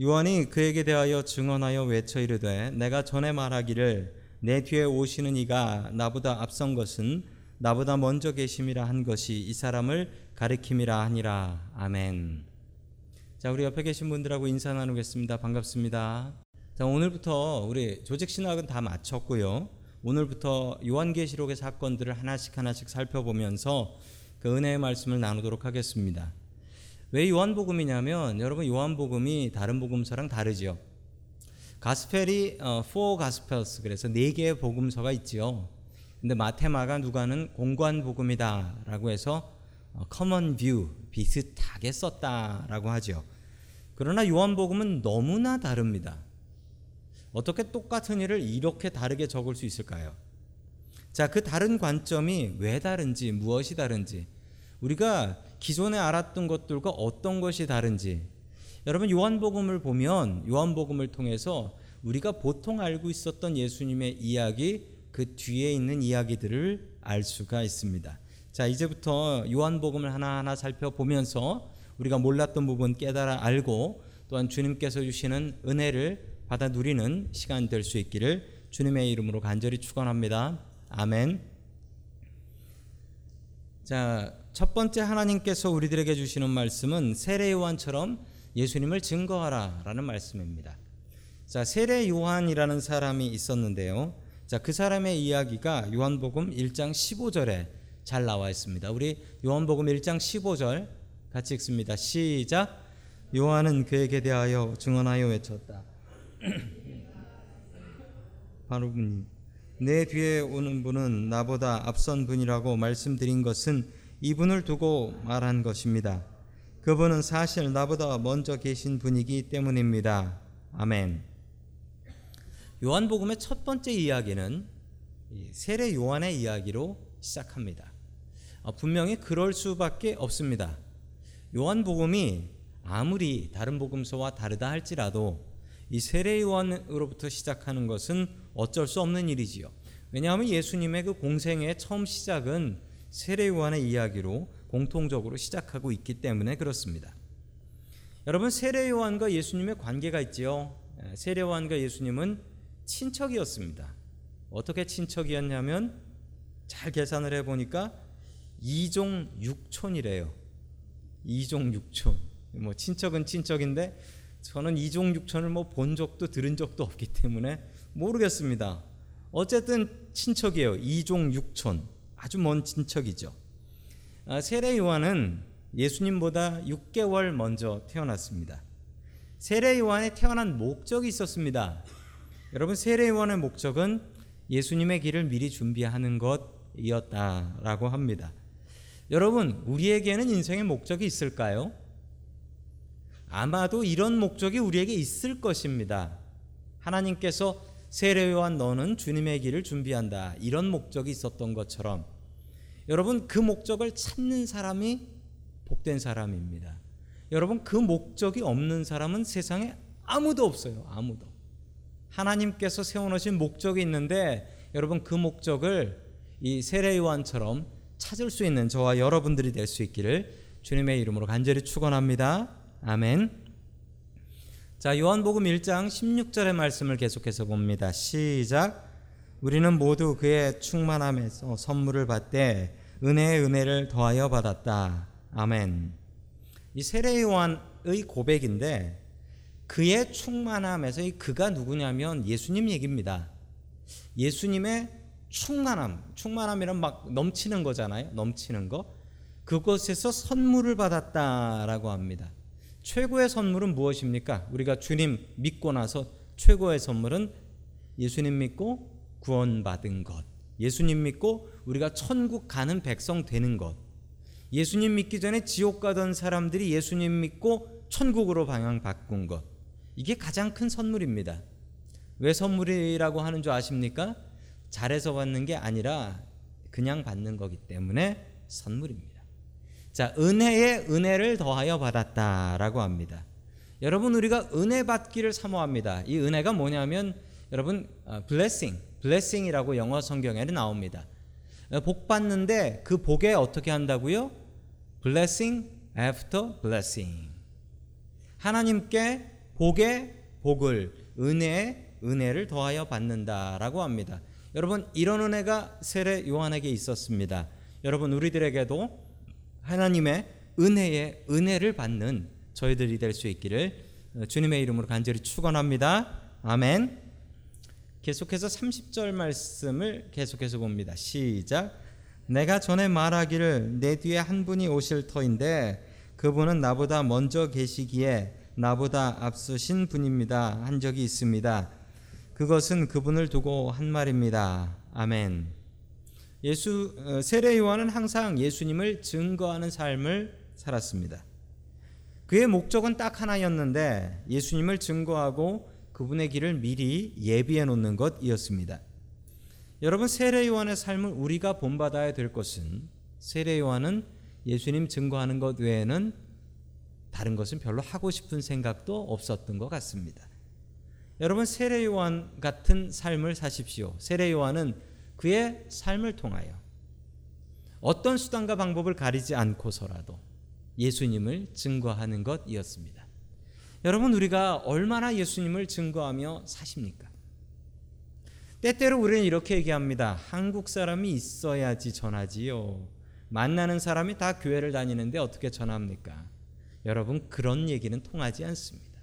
요한이 그에게 대하여 증언하여 외쳐 이르되 내가 전에 말하기를 내 뒤에 오시는 이가 나보다 앞선 것은 나보다 먼저 계심이라 한 것이 이 사람을 가리킴이라 하니라 아멘. 자 우리 옆에 계신 분들하고 인사 나누겠습니다. 반갑습니다. 자 오늘부터 우리 조직 신학은 다 마쳤고요. 오늘부터 요한계시록의 사건들을 하나씩 하나씩 살펴보면서 그 은혜의 말씀을 나누도록 하겠습니다. 왜 요한복음이냐면 여러분 요한복음이 다른 복음서랑 다르죠. 가스펠이 어, four gospels 그래서 네 개의 복음서가 있지요. 근데 마테마가 누가는 공관 복음이다라고 해서 어, common view 비슷하게 썼다라고 하죠. 그러나 요한복음은 너무나 다릅니다. 어떻게 똑같은 일을 이렇게 다르게 적을 수 있을까요? 자, 그 다른 관점이 왜 다른지, 무엇이 다른지, 우리가 기존에 알았던 것들과 어떤 것이 다른지, 여러분 요한복음을 보면 요한복음을 통해서 우리가 보통 알고 있었던 예수님의 이야기 그 뒤에 있는 이야기들을 알 수가 있습니다. 자, 이제부터 요한복음을 하나하나 살펴보면서 우리가 몰랐던 부분 깨달아 알고 또한 주님께서 주시는 은혜를 받아 누리는 시간 될 수 있기를 주님의 이름으로 간절히 축원합니다. 아멘. 자, 첫 번째 하나님께서 우리들에게 주시는 말씀은 세례 요한처럼 예수님을 증거하라라는 말씀입니다. 자, 세례 요한이라는 사람이 있었는데요. 자, 그 사람의 이야기가 요한복음 1장 15절에 잘 나와 있습니다. 우리 요한복음 1장 15절 같이 읽습니다. 시작. 요한은 그에게 대하여 증언하여 외쳤다. 바로 분이 내 뒤에 오는 분은 나보다 앞선 분이라고 말씀드린 것은 이분을 두고 말한 것입니다. 그분은 사실 나보다 먼저 계신 분이기 때문입니다. 아멘. 요한복음의 첫 번째 이야기는 세례 요한의 이야기로 시작합니다. 어, 분명히 그럴 수밖에 없습니다. 요한복음이 아무리 다른 복음서와 다르다 할지라도 이 세례 요한으로부터 시작하는 것은 어쩔 수 없는 일이지요. 왜냐하면 예수님의 그 공생의 처음 시작은 세례 요한의 이야기로 공통적으로 시작하고 있기 때문에 그렇습니다. 여러분 세례 요한과 예수님의 관계가 있지요. 예, 세례 요한과 예수님은 친척이었습니다. 어떻게 친척이었냐면 잘 계산을 해 보니까 이종 육촌이래요. 이종 육촌. 뭐 친척은 친척인데 저는 이종 육촌을 뭐 본 적도 들은 적도 없기 때문에 모르겠습니다. 어쨌든 친척이에요. 이종 육촌. 아주 먼 친척이죠. 아, 세례 요한은 예수님보다 6개월 먼저 태어났습니다. 세례 요한이 태어난 목적이 있었습니다. 여러분 세례 요한의 목적은 예수님의 길을 미리 준비하는 것이었다라고 합니다. 여러분 우리에게는 인생의 목적이 있을까요? 아마도 이런 목적이 우리에게 있을 것입니다. 하나님께서 세례 요한 너는 주님의 길을 준비한다. 이런 목적이 있었던 것처럼 여러분 그 목적을 찾는 사람이 복된 사람입니다. 여러분 그 목적이 없는 사람은 세상에 아무도 없어요. 아무도. 하나님께서 세워놓으신 목적이 있는데 여러분 그 목적을 이 세례 요한처럼 찾을 수 있는 저와 여러분들이 될 수 있기를 주님의 이름으로 간절히 축원합니다. 아멘. 자, 요한복음 1장 16절의 말씀을 계속해서 봅니다. 시작. 우리는 모두 그의 충만함에서 선물을 받되 은혜의 은혜를 더하여 받았다. 아멘. 이 세례 요한의 고백인데 그의 충만함에서 이 그가 누구냐면 예수님 얘기입니다. 예수님의 충만함, 충만함이란 막 넘치는 거잖아요. 넘치는 거. 그곳에서 선물을 받았다라고 합니다. 최고의 선물은 무엇입니까? 우리가 주님 믿고 나서 최고의 선물은 예수님 믿고 구원받은 것. 예수님 믿고 우리가 천국 가는 백성 되는 것. 예수님 믿기 전에 지옥 가던 사람들이 예수님 믿고 천국으로 방향 바꾼 것. 이게 가장 큰 선물입니다. 왜 선물이라고 하는 줄 아십니까? 잘해서 받는 게 아니라 그냥 받는 거기 때문에 선물입니다. 자, 은혜에 은혜를 더하여 받았다라고 합니다. 여러분 우리가 은혜 받기를 사모합니다. 이 은혜가 뭐냐면 여러분 blessing, blessing이라고 영어 성경에는 나옵니다. 복 받는데 그 복에 어떻게 한다고요? blessing after blessing. 하나님께 복에 복을 은혜에 은혜를 더하여 받는다라고 합니다. 여러분 이런 은혜가 세례 요한에게 있었습니다. 여러분 우리들에게도 하나님의 은혜에 은혜를 받는 저희들이 될 수 있기를 주님의 이름으로 간절히 축원합니다. 아멘. 계속해서 30절 말씀을 계속해서 봅니다. 시작. 내가 전에 말하기를 내 뒤에 한 분이 오실 터인데 그분은 나보다 먼저 계시기에 나보다 앞서신 분입니다. 한 적이 있습니다. 그것은 그분을 두고 한 말입니다. 아멘. 예수 어, 세례 요한은 항상 예수님을 증거하는 삶을 살았습니다. 그의 목적은 딱 하나였는데 예수님을 증거하고 그분의 길을 미리 예비해 놓는 것이었습니다. 여러분 세례 요한의 삶을 우리가 본받아야 될 것은 세례 요한은 예수님 증거하는 것 외에는 다른 것은 별로 하고 싶은 생각도 없었던 것 같습니다. 여러분 세례 요한 같은 삶을 사십시오. 세례 요한은 그의 삶을 통하여 어떤 수단과 방법을 가리지 않고서라도 예수님을 증거하는 것이었습니다. 여러분 우리가 얼마나 예수님을 증거하며 사십니까? 때때로 우리는 이렇게 얘기합니다. 한국 사람이 있어야지 전하지요. 만나는 사람이 다 교회를 다니는데 어떻게 전합니까? 여러분 그런 얘기는 통하지 않습니다.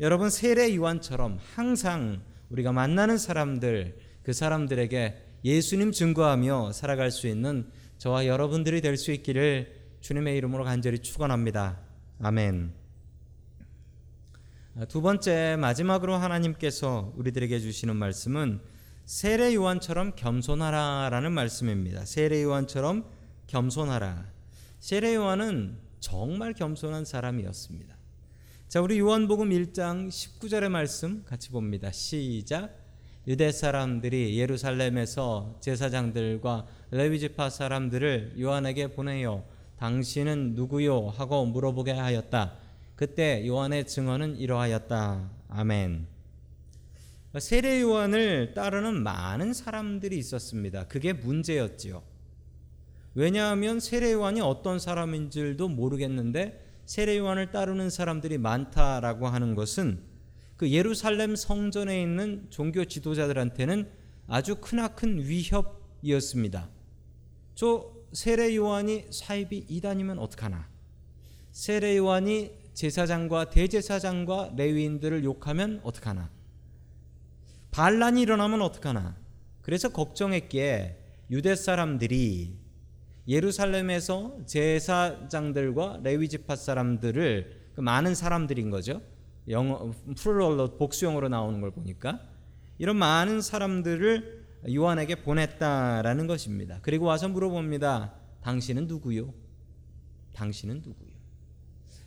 여러분 세례 요한처럼 항상 우리가 만나는 사람들 그 사람들에게 예수님 증거하며 살아갈 수 있는 저와 여러분들이 될 수 있기를 주님의 이름으로 간절히 축원합니다. 아멘. 두 번째 마지막으로 하나님께서 우리들에게 주시는 말씀은 세례 요한처럼 겸손하라라는 말씀입니다. 세례 요한처럼 겸손하라. 세례 요한은 정말 겸손한 사람이었습니다. 자, 우리 요한복음 1장 19절의 말씀 같이 봅니다. 시작. 유대 사람들이 예루살렘에서 제사장들과 레위지파 사람들을 요한에게 보내요. 당신은 누구요? 하고 물어보게 하였다. 그때 요한의 증언은 이러하였다. 아멘. 세례 요한을 따르는 많은 사람들이 있었습니다. 그게 문제였지요. 왜냐하면 세례 요한이 어떤 사람인 줄도 모르겠는데 세례 요한을 따르는 사람들이 많다라고 하는 것은 그 예루살렘 성전에 있는 종교 지도자들한테는 아주 크나큰 위협이었습니다. 저 세례 요한이 사입이 이단이면 어떡하나? 세례 요한이 제사장과 대제사장과 레위인들을 욕하면 어떡하나? 반란이 일어나면 어떡하나? 그래서 걱정했기에 유대 사람들이 예루살렘에서 제사장들과 레위 지파 사람들을 그 많은 사람들인 거죠. 영어 플루럴로 복수형으로 나오는 걸 보니까 이런 많은 사람들을 요한에게 보냈다라는 것입니다. 그리고 와서 물어봅니다. 당신은 누구요? 당신은 누구요?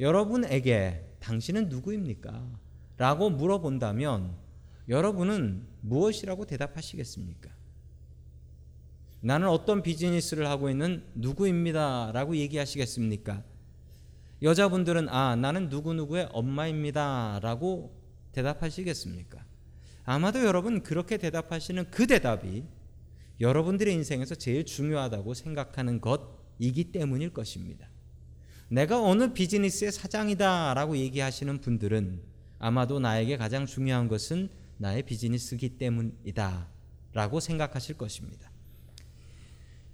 여러분에게 당신은 누구입니까? 라고 물어본다면 여러분은 무엇이라고 대답하시겠습니까? 나는 어떤 비즈니스를 하고 있는 누구입니다. 라고 얘기하시겠습니까? 여자분들은 아, 나는 누구누구의 엄마입니다. 라고 대답하시겠습니까? 아마도 여러분 그렇게 대답하시는 그 대답이 여러분들의 인생에서 제일 중요하다고 생각하는 것이기 때문일 것입니다. 내가 어느 비즈니스의 사장이다 라고 얘기하시는 분들은 아마도 나에게 가장 중요한 것은 나의 비즈니스기 때문이다 라고 생각하실 것입니다.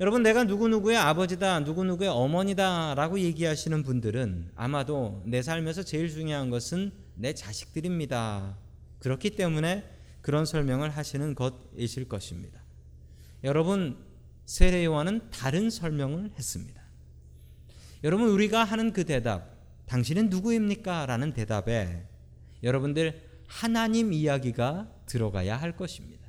여러분 내가 누구누구의 아버지다 누구누구의 어머니다 라고 얘기하시는 분들은 아마도 내 삶에서 제일 중요한 것은 내 자식들입니다. 그렇기 때문에 그런 설명을 하시는 것이실 것입니다. 여러분 세례 요한은 다른 설명을 했습니다. 여러분 우리가 하는 그 대답 당신은 누구입니까? 라는 대답에 여러분들 하나님 이야기가 들어가야 할 것입니다.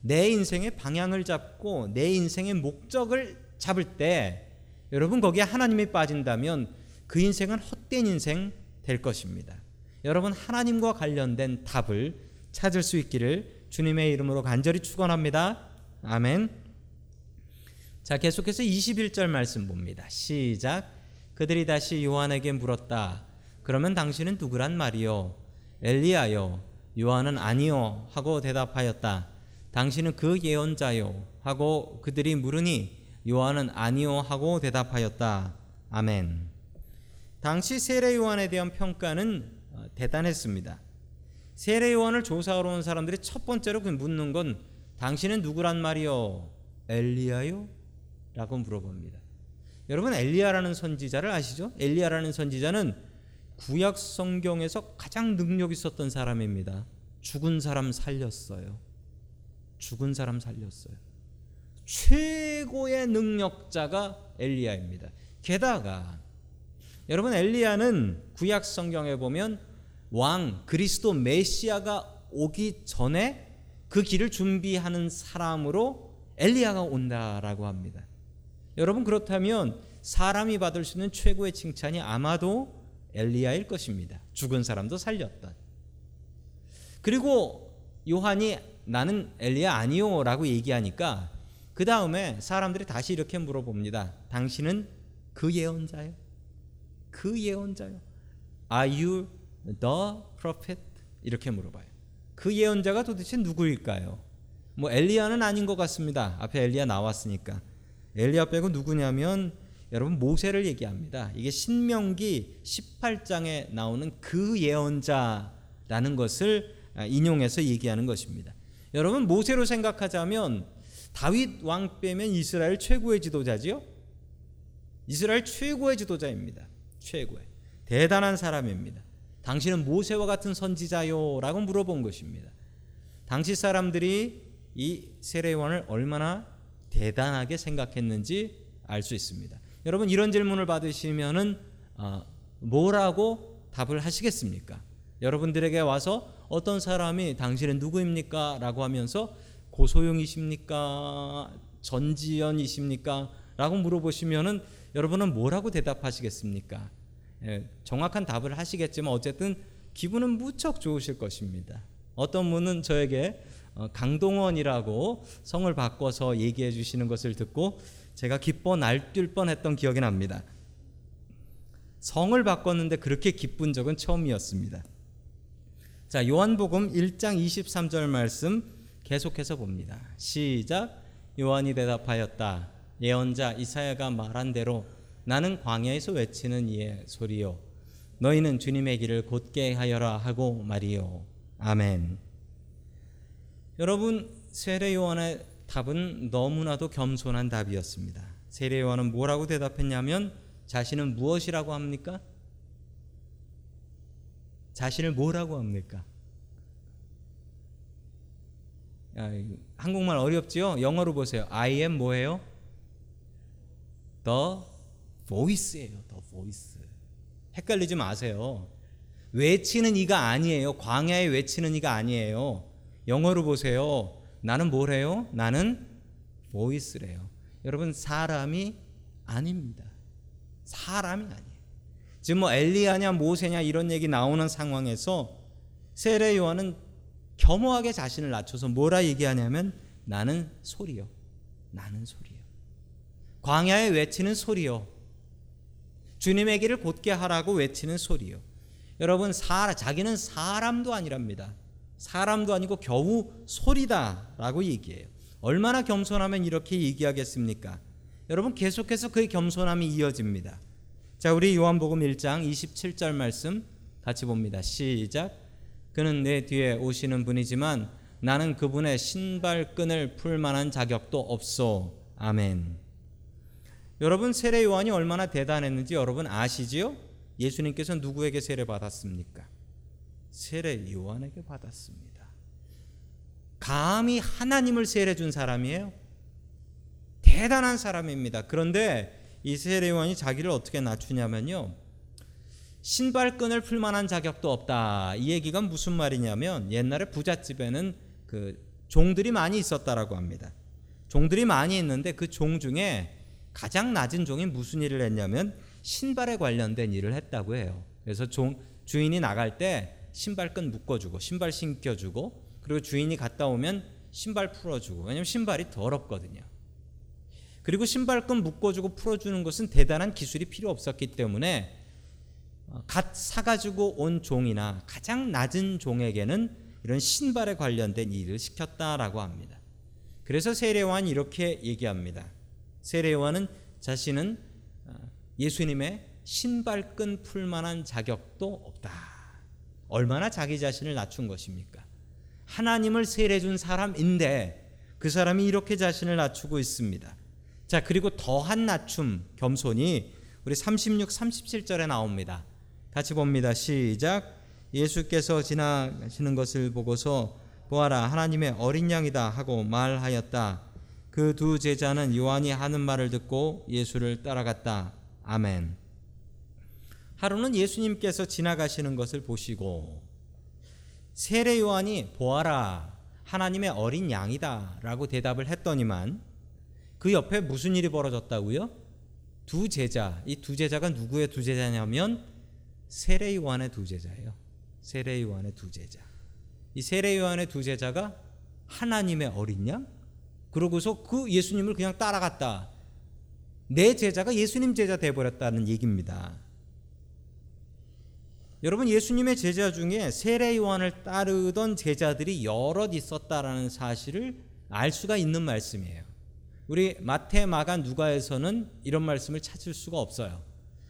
내 인생의 방향을 잡고 내 인생의 목적을 잡을 때 여러분 거기에 하나님이 빠진다면 그 인생은 헛된 인생 될 것입니다. 여러분 하나님과 관련된 답을 찾을 수 있기를 주님의 이름으로 간절히 축원합니다. 아멘. 자, 계속해서 21절 말씀 봅니다. 시작. 그들이 다시 요한에게 물었다. 그러면 당신은 누구란 말이요? 엘리야요. 요한은 아니요 하고 대답하였다. 당신은 그 예언자요 하고 그들이 물으니 요한은 아니요 하고 대답하였다. 아멘. 당시 세례 요한에 대한 평가는 어, 대단했습니다. 세례 요한을 조사하러 온 사람들이 첫 번째로 그 묻는 건 당신은 누구란 말이요? 엘리야요? 라고 물어봅니다. 여러분 엘리야라는 선지자를 아시죠? 엘리야라는 선지자는 구약 성경에서 가장 능력 있었던 사람입니다. 죽은 사람 살렸어요. 죽은 사람 살렸어요. 최고의 능력자가 엘리야입니다. 게다가 여러분 엘리야는 구약 성경에 보면 왕 그리스도 메시아가 오기 전에 그 길을 준비하는 사람으로 엘리야가 온다라고 합니다. 여러분 그렇다면 사람이 받을 수 있는 최고의 칭찬이 아마도 엘리야일 것입니다. 죽은 사람도 살렸던. 그리고 요한이 나는 엘리야 아니요라고 얘기하니까 그 다음에 사람들이 다시 이렇게 물어봅니다. 당신은 그 예언자요? 그 예언자요? Are you the prophet? 이렇게 물어봐요. 그 예언자가 도대체 누구일까요? 뭐 엘리야는 아닌 것 같습니다. 앞에 엘리야 나왔으니까. 엘리야 빼고 누구냐면 여러분 모세를 얘기합니다. 이게 신명기 18장에 나오는 그 예언자라는 것을 인용해서 얘기하는 것입니다. 여러분 모세로 생각하자면 다윗 왕 빼면 이스라엘 최고의 지도자지요. 이스라엘 최고의 지도자입니다. 최고의 대단한 사람입니다. 당신은 모세와 같은 선지자요라고 물어본 것입니다. 당시 사람들이 이 세례요한을 얼마나 대단하게 생각했는지 알 수 있습니다. 여러분 이런 질문을 받으시면은 어, 뭐라고 답을 하시겠습니까? 여러분들에게 와서 어떤 사람이 당신은 누구입니까? 라고 하면서 고소영이십니까? 전지현이십니까? 라고 물어보시면은 여러분은 뭐라고 대답하시겠습니까? 예, 정확한 답을 하시겠지만 어쨌든 기분은 무척 좋으실 것입니다. 어떤 분은 저에게 어, 강동원이라고 성을 바꿔서 얘기해 주시는 것을 듣고 제가 기뻐 날뛸 뻔했던 기억이 납니다. 성을 바꿨는데 그렇게 기쁜 적은 처음이었습니다. 자, 요한복음 1장 23절 말씀 계속해서 봅니다. 시작. 요한이 대답하였다. 예언자 이사야가 말한 대로 나는 광야에서 외치는 이의 소리요. 너희는 주님의 길을 곧게 하여라 하고 말이요. 아멘. 여러분 세례 요한의 답은 너무나도 겸손한 답이었습니다. 세례 요한은 뭐라고 대답했냐면 자신은 무엇이라고 합니까? 자신을 뭐라고 합니까? 야, 한국말 어렵지요? 영어로 보세요. I am 뭐예요? The voice예요. The voice. 헷갈리지 마세요. 외치는 이가 아니에요. 광야에 외치는 이가 아니에요. 영어로 보세요. 나는 뭐래요? 나는 voice래요. 여러분 사람이 아닙니다. 사람이 아니에요. 지금 뭐 엘리야냐 모세냐 이런 얘기 나오는 상황에서 세례 요한은 겸허하게 자신을 낮춰서 뭐라 얘기하냐면 나는 소리요. 나는 소리요. 광야에 외치는 소리요. 주님의 길을 곧게 하라고 외치는 소리요. 여러분 사 자기는 사람도 아니랍니다. 사람도 아니고 겨우 소리다라고 얘기해요. 얼마나 겸손하면 이렇게 얘기하겠습니까? 여러분 계속해서 그의 겸손함이 이어집니다. 자, 우리 요한복음 1장 27절 말씀 같이 봅니다. 시작. 그는 내 뒤에 오시는 분이지만 나는 그분의 신발끈을 풀 만한 자격도 없소. 아멘. 여러분 세례 요한이 얼마나 대단했는지 여러분 아시지요? 예수님께서 누구에게 세례 받았습니까? 세례 요한에게 받았습니다. 감히 하나님을 세례 준 사람이에요. 대단한 사람입니다. 그런데 이 세례 요한이 자기를 어떻게 낮추냐면요. 신발끈을 풀 만한 자격도 없다. 이 얘기가 무슨 말이냐면 옛날에 부잣집에는 그 종들이 많이 있었다라고 합니다. 종들이 많이 있는데 그 종 중에 가장 낮은 종이 무슨 일을 했냐면 신발에 관련된 일을 했다고 해요. 그래서 종 주인이 나갈 때 신발끈 묶어주고 신발 신겨주고 그리고 주인이 갔다 오면 신발 풀어주고 왜냐면 신발이 더럽거든요. 그리고 신발끈 묶어주고 풀어주는 것은 대단한 기술이 필요 없었기 때문에 어, 갓 사가지고 온 종이나 가장 낮은 종에게는 이런 신발에 관련된 일을 시켰다라고 합니다. 그래서 세례요한이 이렇게 얘기합니다. 세례요한은 자신은 어, 예수님의 신발끈 풀 만한 자격도 없다. 얼마나 자기 자신을 낮춘 것입니까? 하나님을 세례 준 사람인데 그 사람이 이렇게 자신을 낮추고 있습니다. 자, 그리고 더한 낮춤, 겸손이 우리 36, 37절에 나옵니다. 같이 봅니다. 시작. 예수께서 지나가시는 것을 보고서 보아라 하나님의 어린 양이다 하고 말하였다. 그 두 제자는 요한이 하는 말을 듣고 예수를 따라갔다. 아멘. 하루는 예수님께서 지나가시는 것을 보시고 세례 요한이 보아라 하나님의 어린 양이다라고 대답을 했더니만 그 옆에 무슨 일이 벌어졌다고요? 두 제자 이 두 제자가 누구의 두 제자냐면 세례 요한의 두 제자예요. 세례 요한의 두 제자. 이 세례 요한의 두 제자가 하나님의 어린 양 그러고서 그 예수님을 그냥 따라갔다. 내 제자가 예수님 제자 돼 버렸다는 얘기입니다. 여러분 예수님의 제자 중에 세례 요한을 따르던 제자들이 여럿 있었다라는 사실을 알 수가 있는 말씀이에요. 우리 마태, 마가, 누가에서는 이런 말씀을 찾을 수가 없어요.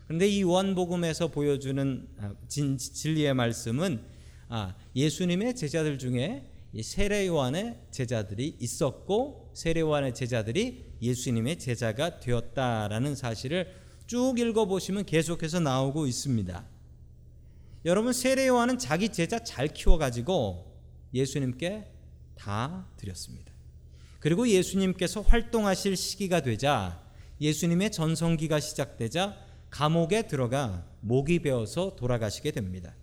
그런데 이 요한복음에서 보여주는 아, 진, 진리의 말씀은 아, 예수님의 제자들 중에 세례 요한의 제자들이 있었고 세례 요한의 제자들이 예수님의 제자가 되었다라는 사실을 쭉 읽어 보시면 계속해서 나오고 있습니다. 여러분 세례 요한은 자기 제자 잘 키워 가지고 예수님께 다 드렸습니다. 그리고 예수님께서 활동하실 시기가 되자 예수님의 전성기가 시작되자 감옥에 들어가 목이 베어서 돌아가시게 됩니다.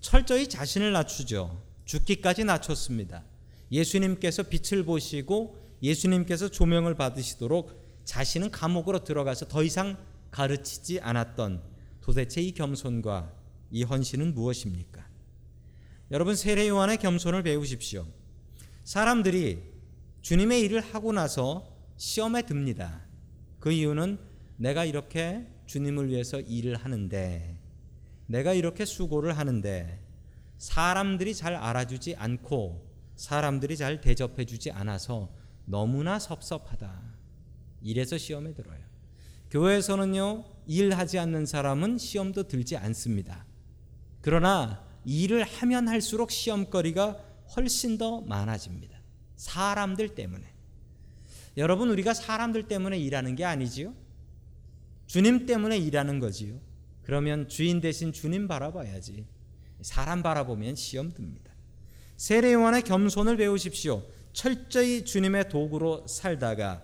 철저히 자신을 낮추죠. 죽기까지 낮췄습니다. 예수님께서 빛을 보시고 예수님께서 조명을 받으시도록 자신은 감옥으로 들어가서 더 이상 가르치지 않았던 도대체 이 겸손과 이 헌신은 무엇입니까? 여러분 세례 요한의 겸손을 배우십시오. 사람들이 주님의 일을 하고 나서 시험에 듭니다. 그 이유는 내가 이렇게 주님을 위해서 일을 하는데 내가 이렇게 수고를 하는데 사람들이 잘 알아주지 않고 사람들이 잘 대접해 주지 않아서 너무나 섭섭하다. 이래서 시험에 들어요. 교회에서는요, 일하지 않는 사람은 시험도 들지 않습니다. 그러나 일을 하면 할수록 시험거리가 훨씬 더 많아집니다. 사람들 때문에. 여러분, 우리가 사람들 때문에 일하는 게 아니지요? 주님 때문에 일하는 거지요. 그러면 주인 대신 주님 바라봐야지. 사람 바라보면 시험 듭니다. 세례 요한의 겸손을 배우십시오. 철저히 주님의 도구로 살다가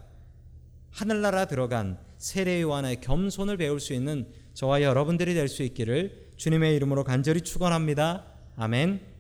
하늘나라 들어간 세례 요한의 겸손을 배울 수 있는 저와 여러분들이 될 수 있기를 주님의 이름으로 간절히 축원합니다. 아멘.